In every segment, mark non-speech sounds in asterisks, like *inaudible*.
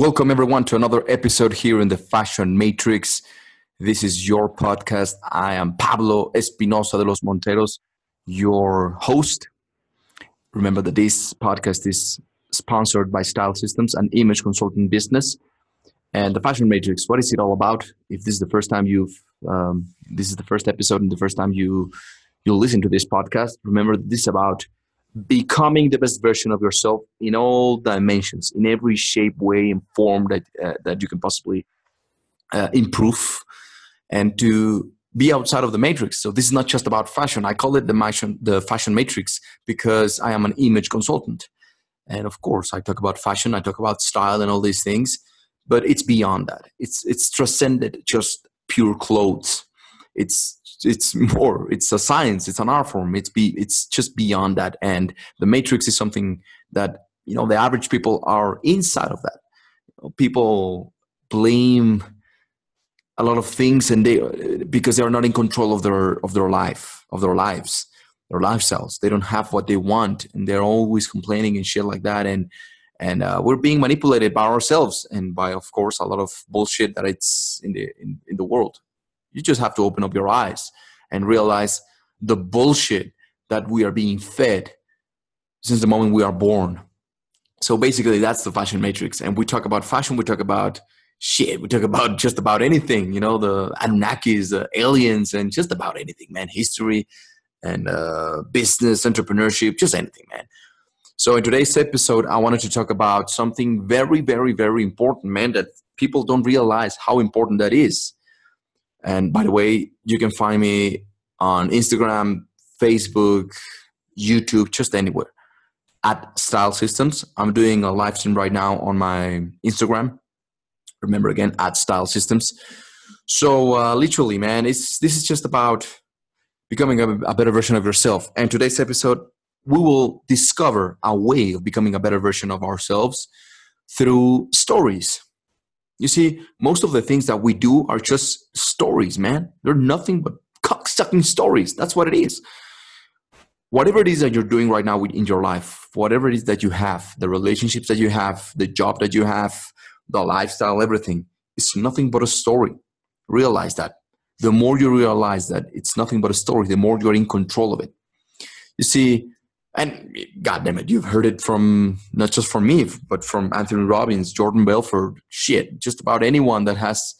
Welcome, everyone, to another episode here in the Fashion Matrix. This is your podcast. I am Pablo Espinosa de los Monteros, your host. Remember that this podcast is sponsored by Style Systems, an image consulting business. And the Fashion Matrix, what is it all about? If this is the first time you've, um, this is the first episode and the first time you you listen to this podcast, remember this is about becoming the best version of yourself in all dimensions, in every shape, way, and form that uh, that you can possibly uh, improve, and to be outside of the matrix. So this is not just about fashion. I call it the fashion the fashion matrix because I am an image consultant, and of course I talk about fashion, I talk about style, and all these things. But it's beyond that. It's it's transcended just pure clothes. It's it's more it's a science it's an art form. It's be it's just beyond that. And the matrix is something that you know the average people are inside of that. People blame a lot of things and they because they are not in control of their of their life of their lives their lifestyles they don't have what they want and they're always complaining and shit like that. And and uh, we're being manipulated by ourselves and by of course a lot of bullshit that it's in the in, in the world you just have to open up your eyes and realize the bullshit that we are being fed since the moment we are born. So basically, that's the fashion matrix. And we talk about fashion, we talk about shit, we talk about just about anything, you know, the Anunnakis, the aliens, and just about anything, man. History and uh, business, entrepreneurship, just anything, man. So in today's episode, I wanted to talk about something very, very, very important, man, that people don't realize how important that is. And by the way, you can find me on Instagram, Facebook, YouTube, just anywhere at Style Systems. I'm doing a live stream right now on my Instagram. Remember again, at Style Systems. So uh, literally, man, it's this is just about becoming a, a better version of yourself. And today's episode, we will discover a way of becoming a better version of ourselves through stories you see, most of the things that we do are just stories, man. They're nothing but cocksucking stories. That's what it is. Whatever it is that you're doing right now in your life, whatever it is that you have, the relationships that you have, the job that you have, the lifestyle, everything, it's nothing but a story. Realize that. The more you realize that it's nothing but a story, the more you're in control of it. You see, and God damn it, you've heard it from not just from me, but from Anthony Robbins, Jordan Belfort, shit, just about anyone that has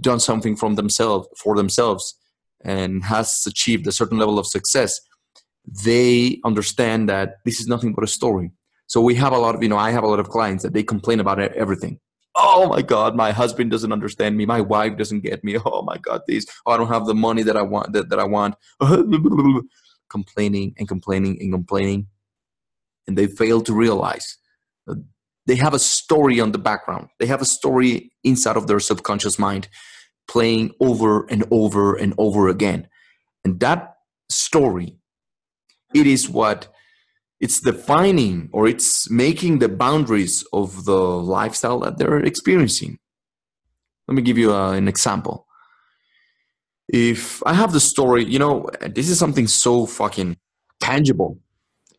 done something from themselves for themselves and has achieved a certain level of success. They understand that this is nothing but a story. So we have a lot of, you know, I have a lot of clients that they complain about everything. Oh my God, my husband doesn't understand me. My wife doesn't get me. Oh my God, this. Oh, I don't have the money that I want. That, that I want. *laughs* complaining and complaining and complaining. And they fail to realize they have a story on the background. They have a story inside of their subconscious mind playing over and over and over again. And that story, it is what it's defining or it's making the boundaries of the lifestyle that they're experiencing. Let me give you uh, an example if I have the story, you know, this is something so fucking tangible.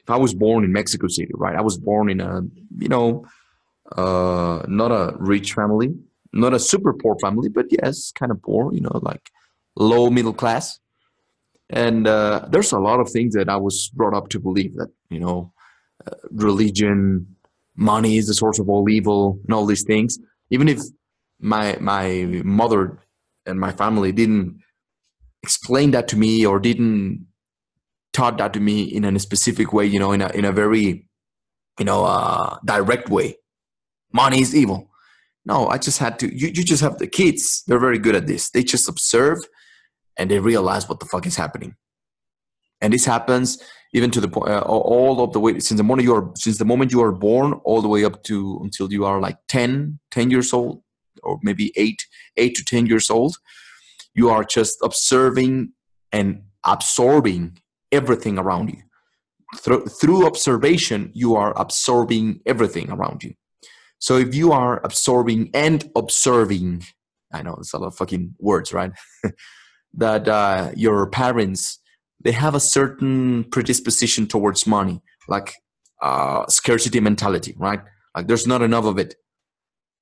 If I was born in Mexico City, right? I was born in a, you know, uh, not a rich family, not a super poor family, but yes, kind of poor, you know, like low middle class. And uh, there's a lot of things that I was brought up to believe that, you know, uh, religion, money is the source of all evil, and all these things. Even if my my mother and my family didn't explained that to me or didn't taught that to me in a specific way, you know, in a in a very, you know, uh, direct way. Money is evil. No, I just had to. You you just have the kids. They're very good at this. They just observe, and they realize what the fuck is happening. And this happens even to the point uh, all of the way since the moment you are since the moment you are born all the way up to until you are like 10 10 years old or maybe 8 8 to 10 years old you are just observing and absorbing everything around you. Through, through observation, you are absorbing everything around you. So if you are absorbing and observing, I know it's a lot of fucking words, right? *laughs* that uh, your parents they have a certain predisposition towards money, like uh, scarcity mentality, right? Like there's not enough of it.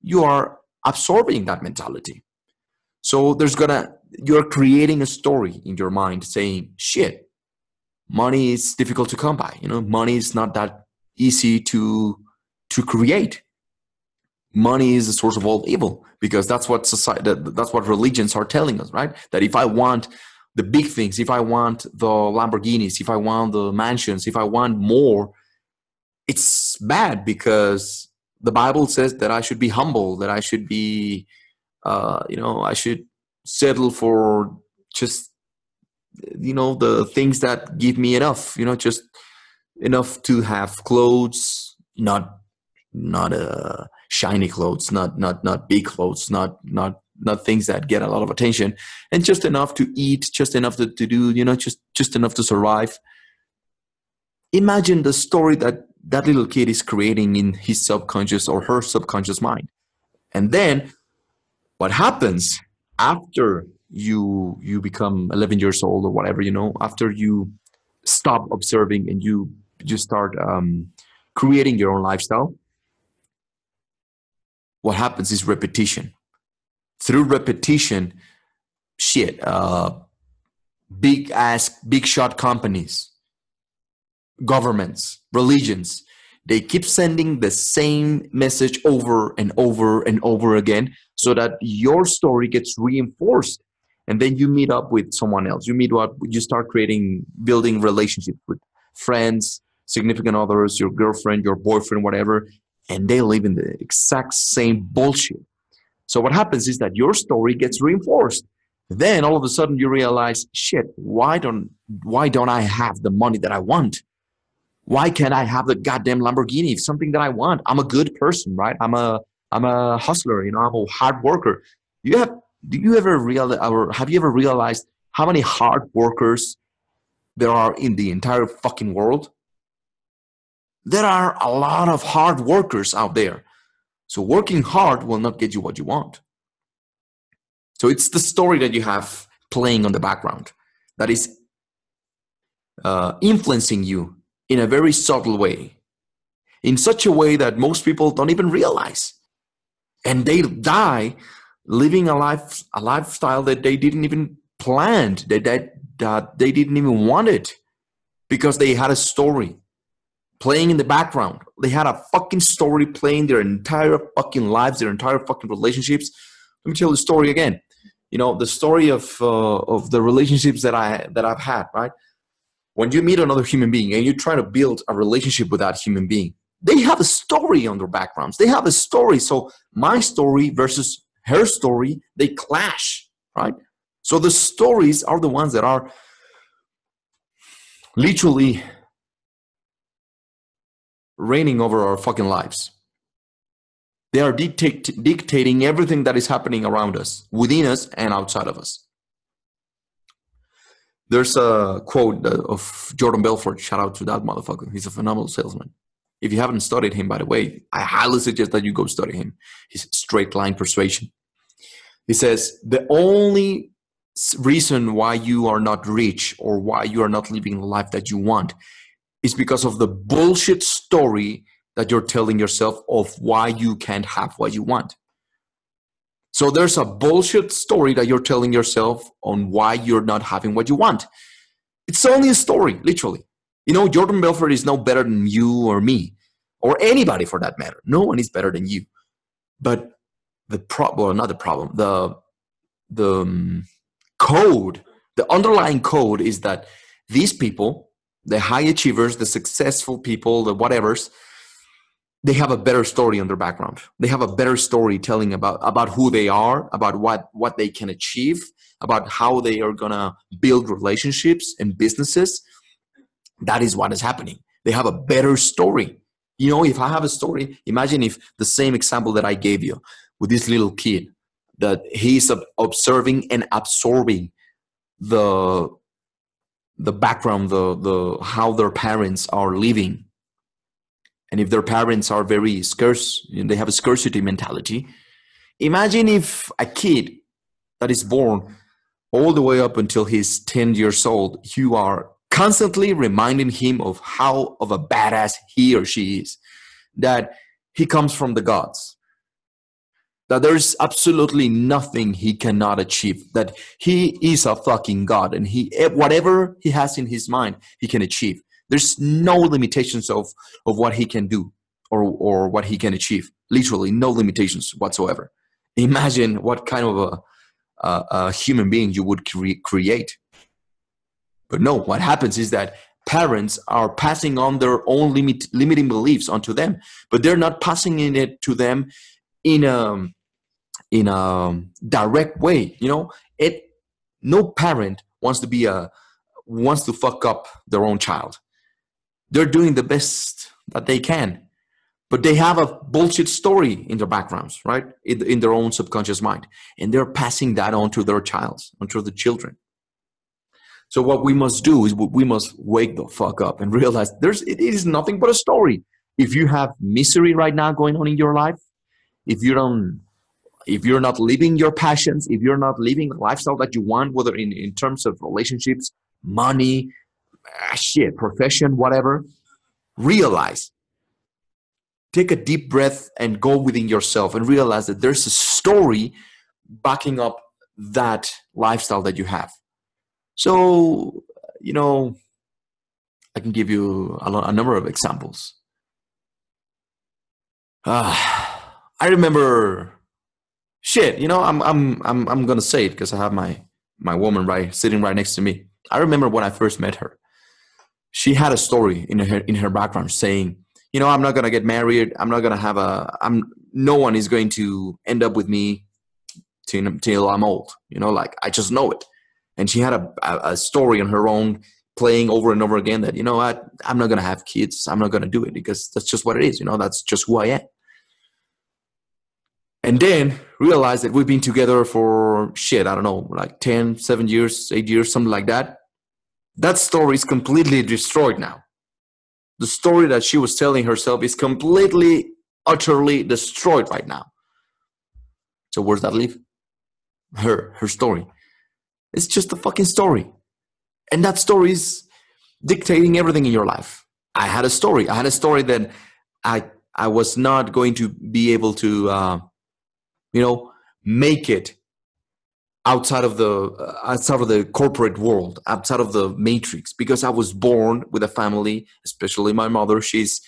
you are absorbing that mentality. So there's gonna you're creating a story in your mind saying, shit, money is difficult to come by. You know, money is not that easy to to create. Money is the source of all evil because that's what society that, that's what religions are telling us, right? That if I want the big things, if I want the Lamborghinis, if I want the mansions, if I want more, it's bad because the Bible says that I should be humble, that I should be, uh, you know, I should settle for just, you know, the things that give me enough, you know, just enough to have clothes, not, not uh, shiny clothes, not, not, not big clothes, not, not, not things that get a lot of attention, and just enough to eat, just enough to, to do, you know, just, just enough to survive. Imagine the story that that little kid is creating in his subconscious or her subconscious mind. And then what happens after you you become 11 years old or whatever, you know, after you stop observing and you just start um, creating your own lifestyle, what happens is repetition. Through repetition, shit, uh, big ass, big shot companies, governments, religions, they keep sending the same message over and over and over again so that your story gets reinforced. And then you meet up with someone else. You meet up, you start creating, building relationships with friends, significant others, your girlfriend, your boyfriend, whatever, and they live in the exact same bullshit. So what happens is that your story gets reinforced. Then all of a sudden you realize, shit, why don't why don't I have the money that I want? why can't I have the goddamn Lamborghini? Something that I want. I'm a good person, right? I'm a I'm a hustler, you know, I'm a hard worker. You have do you ever realize or have you ever realized how many hard workers there are in the entire fucking world? There are a lot of hard workers out there. So working hard will not get you what you want. So it's the story that you have playing on the background that is uh, influencing you in a very subtle way, in such a way that most people don't even realize. And they die living a life a lifestyle that they didn't even plan, that, that, that they didn't even want it because they had a story playing in the background. They had a fucking story playing their entire fucking lives, their entire fucking relationships. Let me tell the story again. You know, the story of uh, of the relationships that I that I've had, right? when you meet another human being and you try to build a relationship with that human being, they have a story on their backgrounds. They have a story. So my story versus her story, they clash, right? So the stories are the ones that are literally reigning over our fucking lives. They are dictate, dictating everything that is happening around us, within us, and outside of us. There's a quote uh, of Jordan Belfort. Shout out to that motherfucker. He's a phenomenal salesman. If you haven't studied him, by the way, I highly suggest that you go study him. His straight line persuasion. He says the only reason why you are not rich or why you are not living the life that you want is because of the bullshit story that you're telling yourself of why you can't have what you want. So there's a bullshit story that you're telling yourself on why you're not having what you want. It's only a story, literally. You know, Jordan Belfort is no better than you or me, or anybody for that matter. No one is better than you. But the problem, well, not the problem, the the um, code, the underlying code is that these people, the high achievers, the successful people, the whatevers, they have a better story on their background. They have a better story telling about about who they are, about what what they can achieve, about how they are gonna build relationships and businesses. That is what is happening. They have a better story. You know, if I have a story, imagine if the same example that I gave you with this little kid, that he's observing and absorbing the the background, the the how their parents are living and if their parents are very scarce you know, they have a scarcity mentality imagine if a kid that is born all the way up until he's 10 years old you are constantly reminding him of how of a badass he or she is that he comes from the gods that there's absolutely nothing he cannot achieve that he is a fucking god and he eh, whatever he has in his mind he can achieve. There's no limitations of of what he can do or or what he can achieve. Literally no limitations whatsoever. Imagine what kind of a, a, a human being you would cre- create but no what happens is that parents are passing on their own limit, limiting beliefs onto them but they're not passing it to them in a in a um, direct way you know? It no parent wants to be a wants to fuck up their own child. They're doing the best that they can but they have a bullshit story in their backgrounds right? In, in their own subconscious mind and they're passing that on to their child onto the children so what we must do is we must wake the fuck up and realize there's it is nothing but a story if you have misery right now going on in your life if you don't if you're not living your passions, if you're not living the lifestyle that you want, whether in, in terms of relationships, money, ah, shit, profession, whatever, realize. Take a deep breath and go within yourself and realize that there's a story backing up that lifestyle that you have. So, you know, I can give you a, a number of examples. Uh, I remember shit, you know, I'm I'm I'm I'm gonna say it because I have my my woman right sitting right next to me. I remember when I first met her. She had a story in her in her background saying, you know, I'm not gonna get married. I'm not gonna have a. I'm no one is going to end up with me till, till I'm old. You know, like I just know it. And she had a, a, story on her own playing over and over again that you know what I'm not gonna have kids. I'm not gonna do it because that's just what it is. You know, that's just who I am. And then realize that we've been together for shit i don't know like 10 7 years 8 years something like that. That story is completely destroyed now. The story that she was telling herself is completely utterly destroyed right now. So where's that leave? Her her story it's just a fucking story. And that story is dictating everything in your life. I had a story. I had a story that i i was not going to be able to uh, you know make it outside of the uh, outside of the corporate world outside of the matrix because i was born with a family especially my mother. She's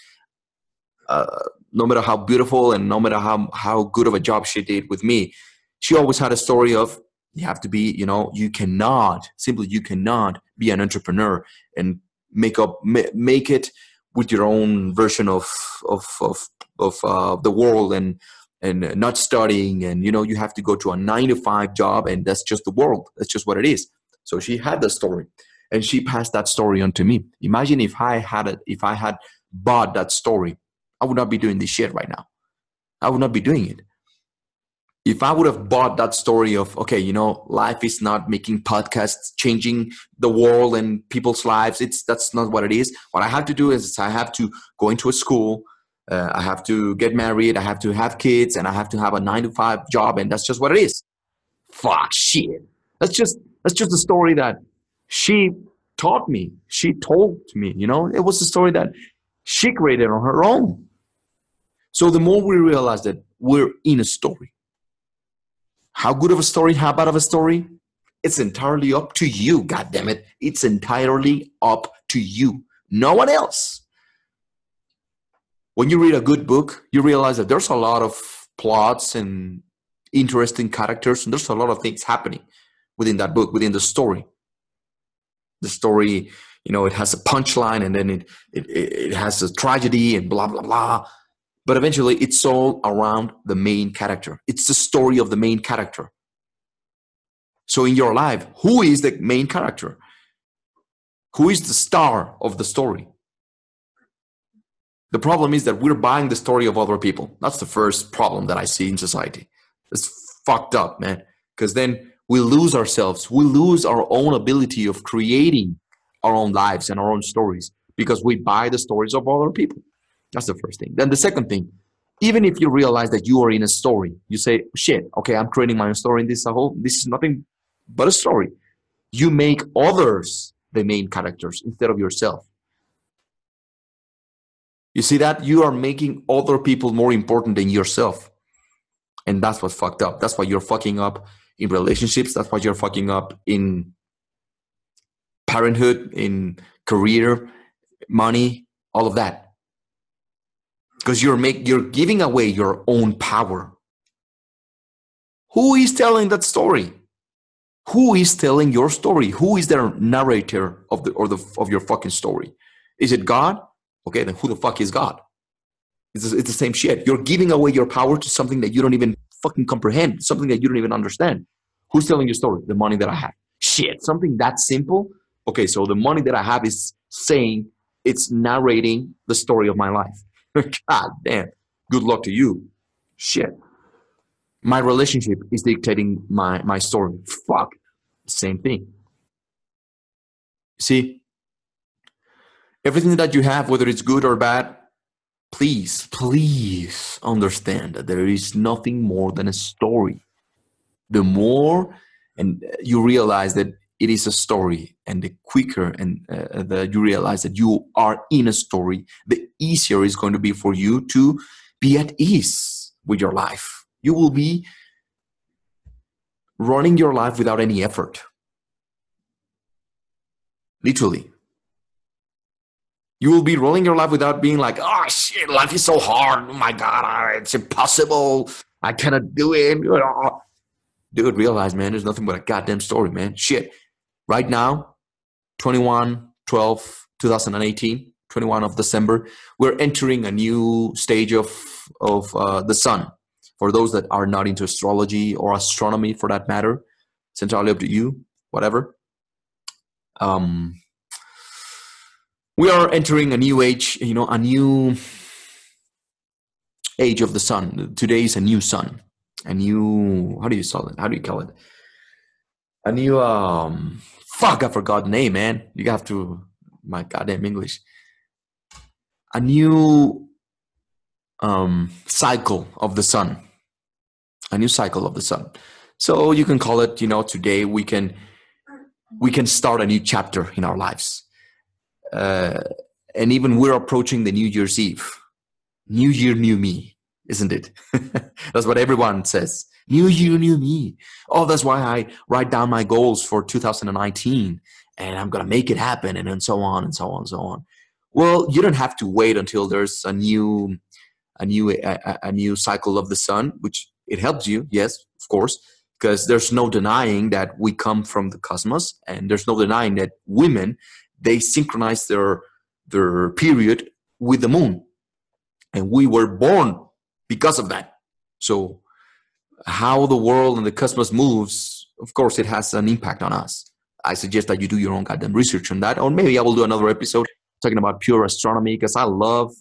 uh, no matter how beautiful and no matter how how good of a job she did with me she always had a story of you have to be you know you cannot simply you cannot be an entrepreneur and make up make it with your own version of of of of uh, the world and and not studying and you know you have to go to a nine to five job and that's just the world. That's just what it is. So she had the story and she passed that story on to me. Imagine if i had it if i had bought that story i would not be doing this shit right now. I would not be doing it if i would have bought that story of okay you know life is not making podcasts changing the world and people's lives it's that's not what it is what i have to do is i have to go into a school uh, I have to get married, I have to have kids, and I have to have a nine to five job, and that's just what it is. Fuck shit. That's just that's just a story that she taught me. She told me, you know, it was a story that she created on her own. So the more we realize that we're in a story, how good of a story, how bad of a story, it's entirely up to you. God damn it, it's entirely up to you, no one else when you read a good book, you realize that there's a lot of plots and interesting characters, and there's a lot of things happening within that book, within the story. The story, you know, it has a punchline and then it, it, it has a tragedy and blah, blah, blah. But eventually, it's all around the main character. It's the story of the main character. So, in your life, who is the main character? Who is the star of the story? The problem is that we're buying the story of other people. That's the first problem that I see in society. It's fucked up, man. Because then we lose ourselves. We lose our own ability of creating our own lives and our own stories because we buy the stories of other people. That's the first thing. Then the second thing, even if you realize that you are in a story, you say, shit, okay, I'm creating my own story in this whole this is nothing but a story. You make others the main characters instead of yourself. You see that? You are making other people more important than yourself. And that's what's fucked up. That's why you're fucking up in relationships. That's why you're fucking up in parenthood, in career, money, all of that. Because you're make you're giving away your own power. Who is telling that story? Who is telling your story? Who is the narrator of the or the of your fucking story? Is it God? Okay, then who the fuck is God? It's, it's the same shit. You're giving away your power to something that you don't even fucking comprehend, something that you don't even understand. Who's telling your story? The money that I have. Shit, something that simple. Okay, so the money that I have is saying it's narrating the story of my life. *laughs* God damn. Good luck to you. Shit. My relationship is dictating my, my story. Fuck. Same thing. See, everything that you have, whether it's good or bad, please, please understand that there is nothing more than a story. The more and you realize that it is a story, and the quicker and uh, the, you realize that you are in a story, the easier it's going to be for you to be at ease with your life. You will be running your life without any effort. Literally, you will be rolling your life without being like, oh shit, life is so hard. Oh my God, it's impossible. I cannot do it. Dude, realize, man, there's nothing but a goddamn story, man. Shit. Right now, 21, 12, 2018, 21 of December, we're entering a new stage of, of uh, the sun. For those that are not into astrology or astronomy for that matter, it's entirely up to you, whatever. Um, we are entering a new age, you know, a new age of the sun. Today is a new sun, a new, how do you call it? How do you call it? A new, um, fuck, I forgot name, man. You have to, my goddamn English. A new um, cycle of the sun. A new cycle of the sun. So you can call it, you know, today we can we can start a new chapter in our lives uh, and even we're approaching the New Year's Eve. New Year, new me, isn't it? *laughs* that's what everyone says. New Year, new me. Oh, that's why I write down my goals for 2019 and I'm going to make it happen and, and so on and so on and so on. Well, you don't have to wait until there's a new a new a, a new cycle of the sun, which it helps you, yes, of course, because there's no denying that we come from the cosmos and there's no denying that women they synchronize their their period with the moon and we were born because of that. So how the world and the cosmos moves of course it has an impact on us. I suggest that you do your own goddamn research on that or maybe i will do another episode talking about pure astronomy because i love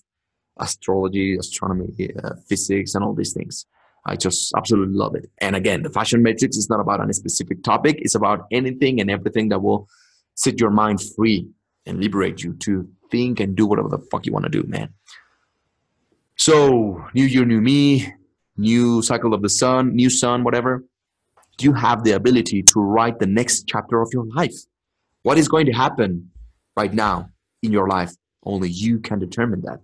astrology astronomy uh, physics and all these things. I just absolutely love it. And again the fashion matrix is not about any specific topic. It's about anything and everything that will set your mind free and liberate you to think and do whatever the fuck you want to do, man. So, new year, new me, new cycle of the sun, new sun, whatever. You have the ability to write the next chapter of your life. What is going to happen right now in your life? Only you can determine that.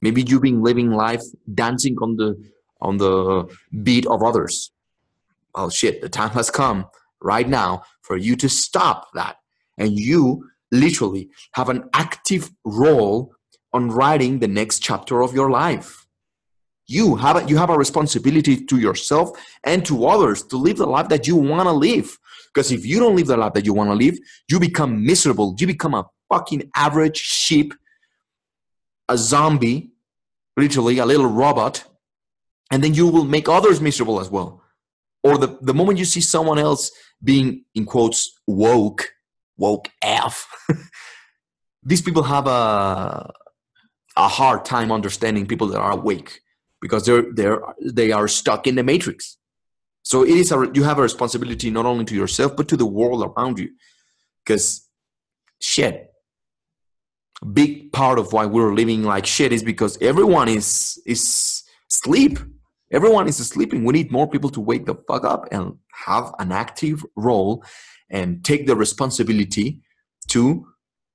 Maybe you've been living life dancing on the on the beat of others. Oh shit, the time has come right now for you to stop that and you literally have an active role on writing the next chapter of your life. You have a, you have a responsibility to yourself and to others to live the life that you want to live. Because if you don't live the life that you want to live, you become miserable. You become a fucking average sheep, a zombie, literally a little robot, and then you will make others miserable as well. Or the, the moment you see someone else being, in quotes, woke, woke F. *laughs* These people have a a hard time understanding people that are awake because they're they're they are stuck in the matrix. So it is a you have a responsibility not only to yourself but to the world around you. Because shit, big part of why we're living like shit is because everyone is is sleep. Everyone is sleeping. We need more people to wake the fuck up and have an active role and take the responsibility to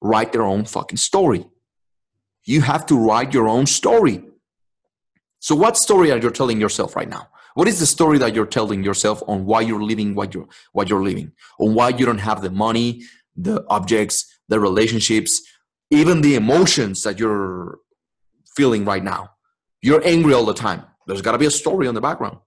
write their own fucking story. You have to write your own story. So, what story are you telling yourself right now? What is the story that you're telling yourself on why you're living what you're what you're living, on why you don't have the money, the objects, the relationships, even the emotions that you're feeling right now? You're angry all the time. There's got to be a story on the background.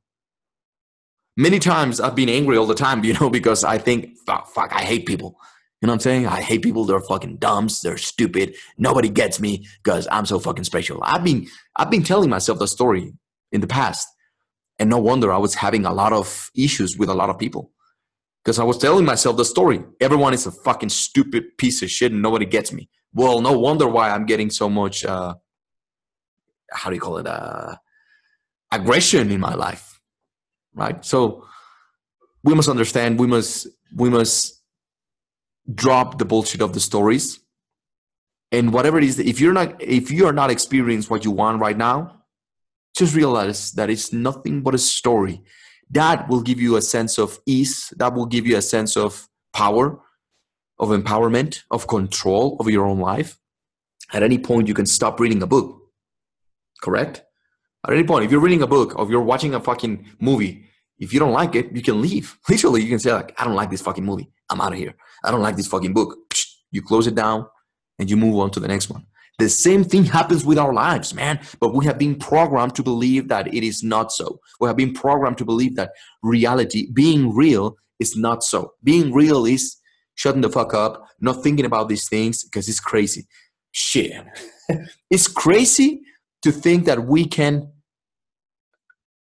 Many times I've been angry all the time, *laughs* you know, because I think, fuck, fuck, I hate people. You know what I'm saying? I hate people. They're fucking dumps. They're stupid. Nobody gets me because I'm so fucking special. I've been I've been telling myself the story in the past, and no wonder I was having a lot of issues with a lot of people because I was telling myself the story. Everyone is a fucking stupid piece of shit, and nobody gets me. Well, no wonder why I'm getting so much. Uh, how do you call it? Uh, aggression in my life, right? So we must understand. We must we must drop the bullshit of the stories. And whatever it is if you're not if you are not experiencing what you want right now just realize that it's nothing but a story. That will give you a sense of ease. That will give you a sense of power of empowerment of control over your own life. At any point you can stop reading a book correct? At any point if you're reading a book or you're watching a fucking movie if you don't like it you can leave. *laughs* Literally you can say like i don't like this fucking movie. I'm out of here I don't like this fucking book. You close it down and you move on to the next one. The same thing happens with our lives, man. But we have been programmed to believe that it is not so. We have been programmed to believe that reality, being real, is not so. Being real is shutting the fuck up, not thinking about these things because it's crazy. Shit. *laughs* it's crazy to think that we can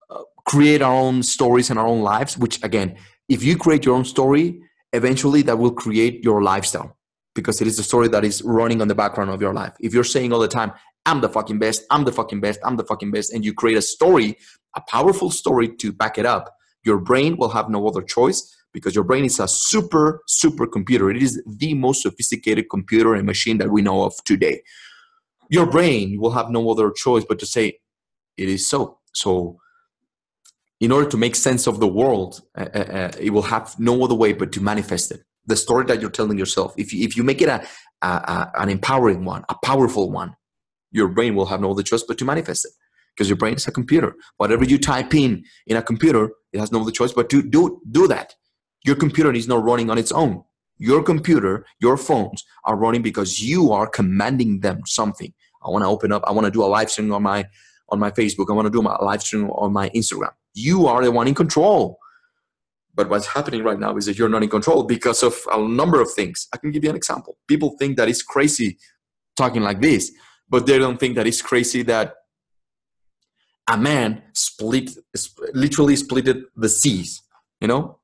uh, create our own stories and our own lives, which, again, if you create your own story, eventually that will create your lifestyle because it is the story that is running on the background of your life. If you're saying all the time, I'm the fucking best, I'm the fucking best, I'm the fucking best, and you create a story, a powerful story to back it up, your brain will have no other choice because your brain is a super, super computer. It is the most sophisticated computer and machine that we know of today. Your brain will have no other choice but to say, it is so. So in order to make sense of the world, uh, uh, uh, it will have no other way but to manifest it. The story that you're telling yourself, if you, if you make it a, a, a, an empowering one, a powerful one, your brain will have no other choice but to manifest it because your brain is a computer. Whatever you type in in a computer, it has no other choice but to do, do that. Your computer is not running on its own. Your computer, your phones are running because you are commanding them something. I want to open up, I want to do a live stream on my on my Facebook. I want to do my live stream on my Instagram. You are the one in control. But what's happening right now is that you're not in control because of a number of things. I can give you an example. People think that it's crazy talking like this, but they don't think that it's crazy that a man split, literally splitted the seas. You know,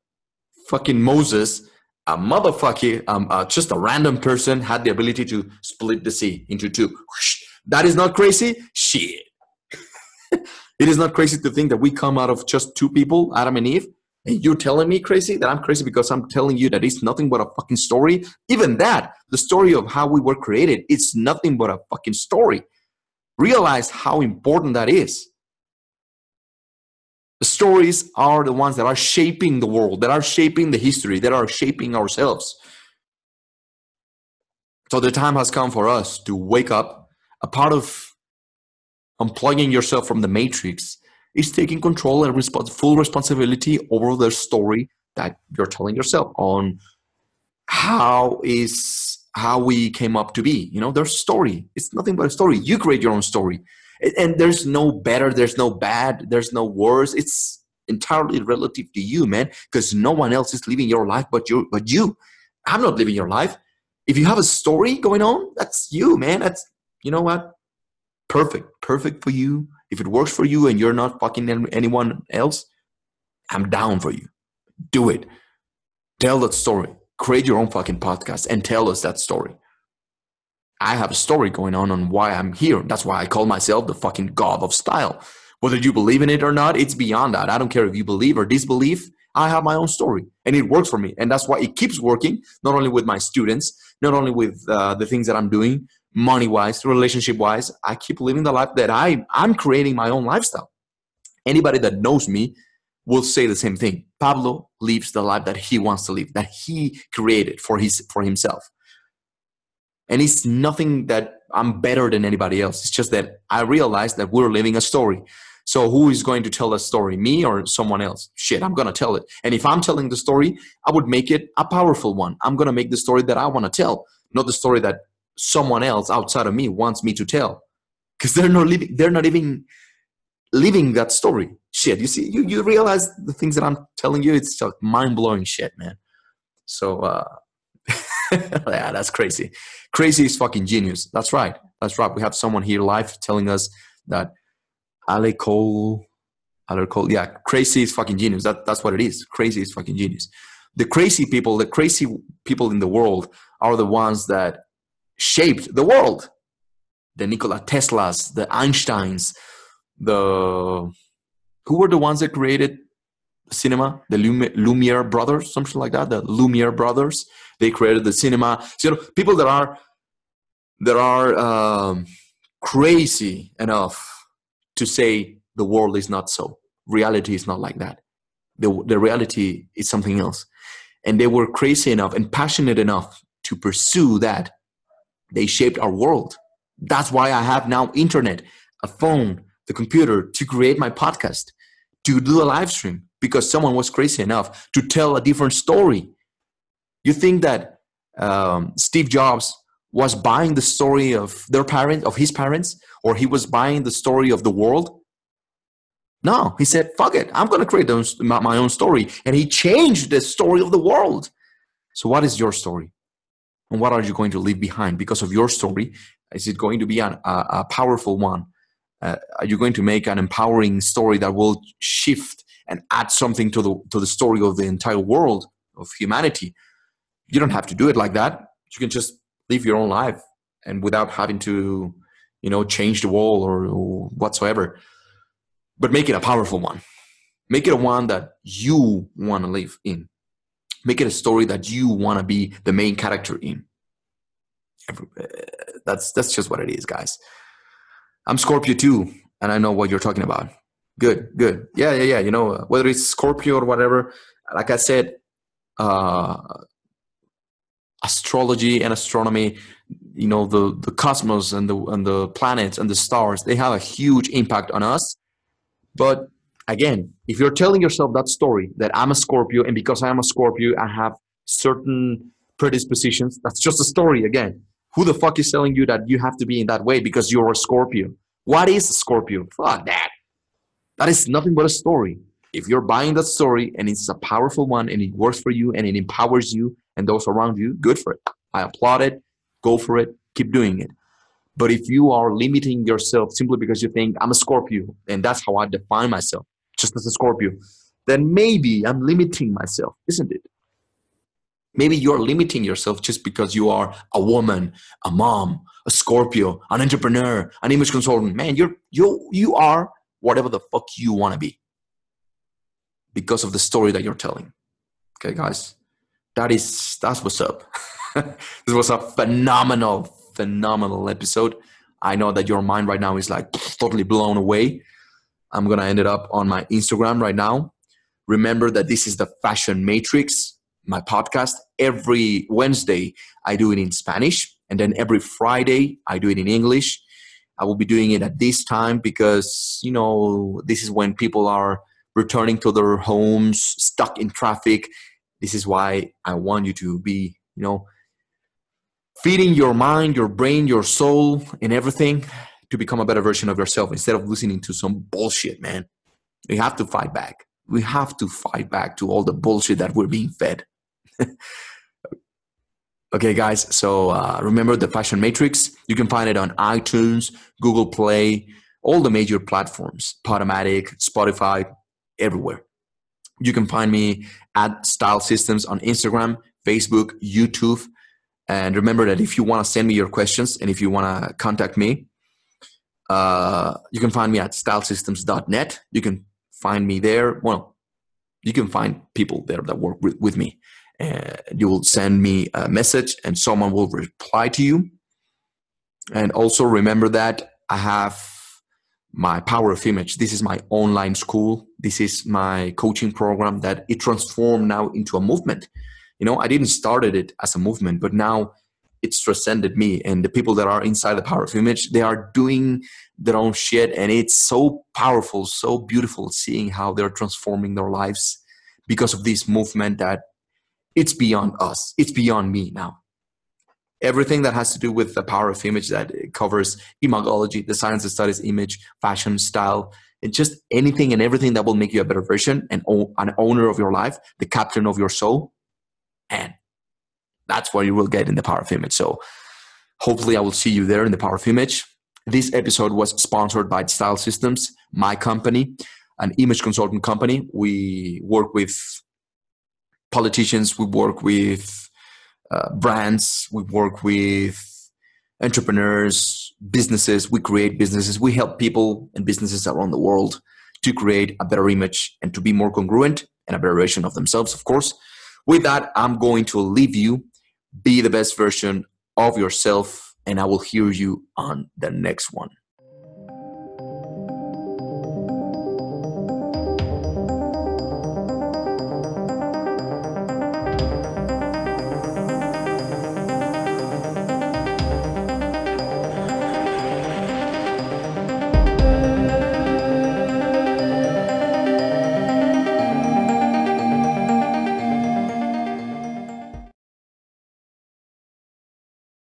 fucking Moses, a motherfucker, um, uh, just a random person had the ability to split the sea into two. That is not crazy. Shit. *laughs* It is not crazy to think that we come out of just two people, Adam and Eve, and you're telling me crazy that I'm crazy because I'm telling you that it's nothing but a fucking story. Even that, the story of how we were created, it's nothing but a fucking story. Realize how important that is. The stories are the ones that are shaping the world, that are shaping the history, that are shaping ourselves. So the time has come for us to wake up. A part of unplugging yourself from the matrix is taking control and full responsibility over the story that you're telling yourself on how is how we came up to be you know? There's story. It's nothing but a story. You create your own story. And there's no better there's no bad there's no worse. It's entirely relative to you man because no one else is living your life but you but you. I'm not living your life. If you have a story going on that's you man. That's you know what perfect, perfect for you. If it works for you and you're not fucking anyone else, I'm down for you. Do it. Tell that story. Create your own fucking podcast and tell us that story. I have a story going on on why I'm here. That's why I call myself the fucking god of style. Whether you believe in it or not, it's beyond that. I don't care if you believe or disbelieve. I have my own story and it works for me. And that's why it keeps working, not only with my students, not only with uh, the things that I'm doing, money wise, relationship wise. I keep living the life that I I'm creating my own lifestyle. Anybody that knows me will say the same thing. Pablo lives the life that he wants to live, that he created for his for himself. And it's nothing that I'm better than anybody else. It's just that I realize that we're living a story. So who is going to tell the story, me or someone else? Shit, I'm gonna tell it. And if I'm telling the story, I would make it a powerful one. I'm gonna make the story that I want to tell, not the story that someone else outside of me wants me to tell, because they're not living. They're not even living that story. Shit, you see, you you realize the things that I'm telling you. It's just mind blowing shit, man. So uh, *laughs* yeah, that's crazy. Crazy is fucking genius. That's right. That's right. We have someone here live telling us that Ale Cole, Ale Cole, yeah, crazy is fucking genius. That, that's what it is. Crazy is fucking genius. The crazy people, the crazy people in the world are the ones that shaped the world. The Nikola Teslas, the Einsteins, the who were the ones that created cinema? The Lumiere brothers, something like that. The Lumiere brothers. They created the cinema. So, you know, people that are that are um, crazy enough to say the world is not so. Reality is not like that. The, the reality is something else. And they were crazy enough and passionate enough to pursue that. They shaped our world. That's why I have now internet, a phone, the computer to create my podcast, to do a live stream, because someone was crazy enough to tell a different story. You think that um, Steve Jobs was buying the story of their parents, of his parents, or he was buying the story of the world. No, he said, fuck it, I'm going to create my own story. And he changed the story of the world. So, what is your story? And what are you going to leave behind because of your story? Is it going to be an, a, a, powerful one? Uh, are you going to make an empowering story that will shift and add something to the, to the story of the entire world, of humanity? You don't have to do it like that. You can just live your own life and without having to you know change the world or, or whatsoever but make it a powerful one make it a one that you want to live in make it a story that you want to be the main character in. Uh, that's that's just what it is guys. I'm scorpio too and i know what you're talking about. Good good. Yeah yeah yeah you know whether it's scorpio or whatever like i said uh astrology and astronomy you know the the cosmos and the and the planets and the stars they have a huge impact on us. But again if you're telling yourself that story that i'm a scorpio and because i'm a scorpio i have certain predispositions that's just a story again who the fuck is telling you that you have to be in that way because you're a scorpio what is a scorpio fuck that that is nothing but a story if you're buying that story and it's a powerful one and it works for you and it empowers you and those around you, good for it. I applaud it. Go for it. Keep doing it. But if you are limiting yourself simply because you think I'm a Scorpio and that's how I define myself, just as a Scorpio, then maybe I'm limiting myself, isn't it? Maybe you're limiting yourself just because you are a woman, a mom, a Scorpio, an entrepreneur, an image consultant. Man, you're you you are whatever the fuck you want to be because of the story that you're telling. Okay, guys, that is that's what's up. *laughs* this was a phenomenal, phenomenal episode. I know that your mind right now is like totally blown away. I'm gonna end it up on my Instagram right now. Remember that this is the Fashion Matrix, my podcast. Every Wednesday, I do it in Spanish, and then every Friday, I do it in English. I will be doing it at this time because you know this is when people are returning to their homes, stuck in traffic. This is why I want you to be, you know, feeding your mind, your brain, your soul, and everything to become a better version of yourself instead of listening to some bullshit, man. We have to fight back. We have to fight back to all the bullshit that we're being fed. *laughs* okay, guys. So uh, remember the Fashion Matrix. You can find it on iTunes, Google Play, all the major platforms, Podomatic, Spotify, everywhere. You can find me at Style Systems on Instagram, Facebook, YouTube. And remember that if you want to send me your questions and if you want to contact me, uh, you can find me at stylesystems.net. You can find me there. Well, you can find people there that work with, with me. And you will send me a message and someone will reply to you. And also remember that I have my power of image this is my online school this is my coaching program that it transformed now into a movement you know i didn't started it as a movement but now it's transcended me. And the people that are inside the power of image they are doing their own shit. And it's so powerful so beautiful seeing how they're transforming their lives because of this movement that it's beyond us. It's beyond me now. Everything that has to do with the power of image that covers imagology the science that studies image fashion style and just anything and everything that will make you a better version and an owner of your life the captain of your soul and that's what you will get in the power of image. So hopefully i will see you there in the power of image. This episode was sponsored by style systems my company an image consultant company. We work with politicians we work with uh, brands we work with entrepreneurs businesses. We create businesses. We help people and businesses around the world to create a better image and to be more congruent and a better version of themselves of course. With that i'm going to leave you be the best version of yourself and i will hear you on the next one